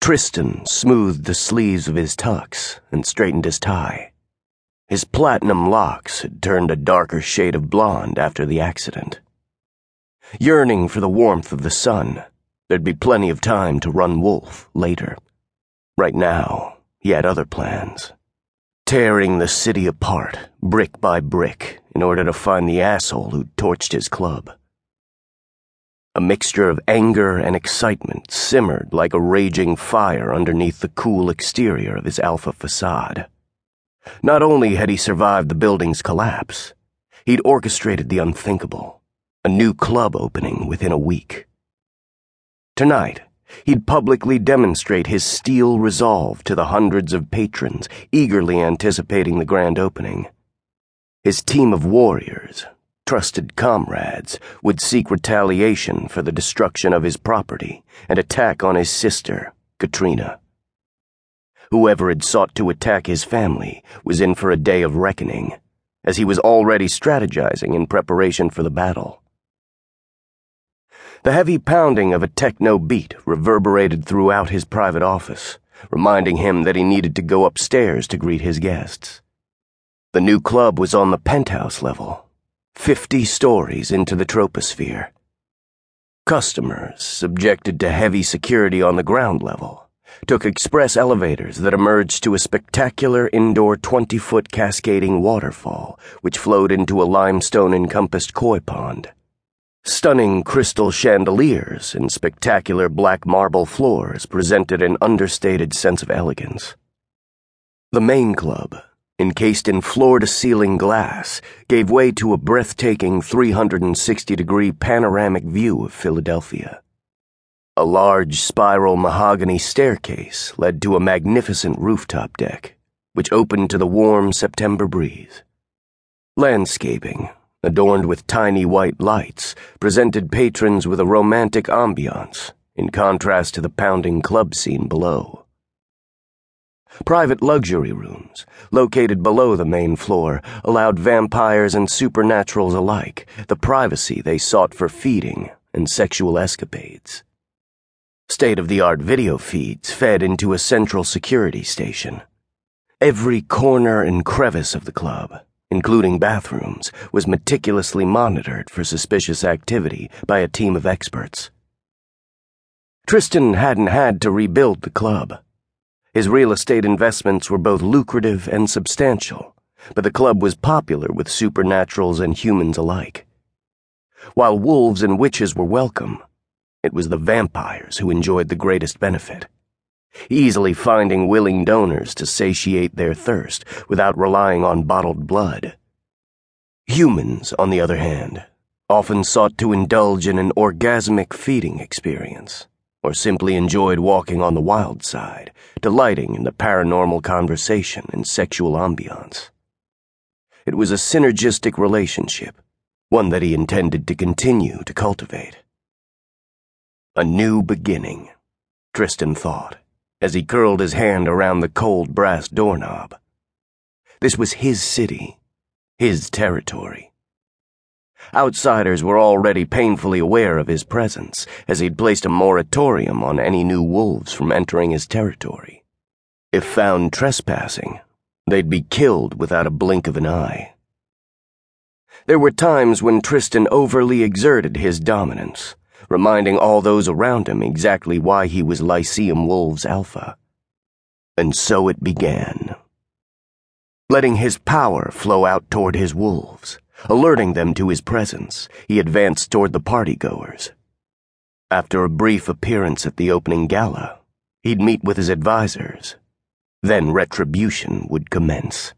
Tristan smoothed the sleeves of his tux and straightened his tie. His platinum locks had turned a darker shade of blonde after the accident. Yearning for the warmth of the sun, there'd be plenty of time to run wolf later. Right now, he had other plans. Tearing the city apart, brick by brick, in order to find the asshole who'd torched his club. A mixture of anger and excitement simmered like a raging fire underneath the cool exterior of his alpha facade. Not only had he survived the building's collapse, he'd orchestrated the unthinkable a new club opening within a week. Tonight, he'd publicly demonstrate his steel resolve to the hundreds of patrons eagerly anticipating the grand opening. His team of warriors, trusted comrades would seek retaliation for the destruction of his property and attack on his sister, Katrina. Whoever had sought to attack his family was in for a day of reckoning, as he was already strategizing in preparation for the battle. The heavy pounding of a techno beat reverberated throughout his private office, reminding him that he needed to go upstairs to greet his guests. The new club was on the penthouse level, 50 stories into the troposphere. Customers, subjected to heavy security on the ground level, took express elevators that emerged to a spectacular indoor 20 foot cascading waterfall which flowed into a limestone encompassed koi pond. Stunning crystal chandeliers and spectacular black marble floors presented an understated sense of elegance. The main club, encased in floor to ceiling glass, gave way to a breathtaking 360 degree panoramic view of Philadelphia. A large spiral mahogany staircase led to a magnificent rooftop deck, which opened to the warm September breeze. Landscaping, adorned with tiny white lights, presented patrons with a romantic ambiance in contrast to the pounding club scene below. Private luxury rooms, located below the main floor, allowed vampires and supernaturals alike the privacy they sought for feeding and sexual escapades. State of the art video feeds fed into a central security station. Every corner and crevice of the club, including bathrooms, was meticulously monitored for suspicious activity by a team of experts. Tristan hadn't had to rebuild the club. His real estate investments were both lucrative and substantial, but the club was popular with supernaturals and humans alike. While wolves and witches were welcome, it was the vampires who enjoyed the greatest benefit, easily finding willing donors to satiate their thirst without relying on bottled blood. Humans, on the other hand, often sought to indulge in an orgasmic feeding experience or simply enjoyed walking on the wild side, delighting in the paranormal conversation and sexual ambiance. It was a synergistic relationship, one that he intended to continue to cultivate. A new beginning, Tristan thought, as he curled his hand around the cold brass doorknob. This was his city, his territory. Outsiders were already painfully aware of his presence, as he'd placed a moratorium on any new wolves from entering his territory. If found trespassing, they'd be killed without a blink of an eye. There were times when Tristan overly exerted his dominance, reminding all those around him exactly why he was Lyceum Wolves Alpha. And so it began. Letting his power flow out toward his wolves Alerting them to his presence, he advanced toward the partygoers. After a brief appearance at the opening gala, he'd meet with his advisors. Then retribution would commence.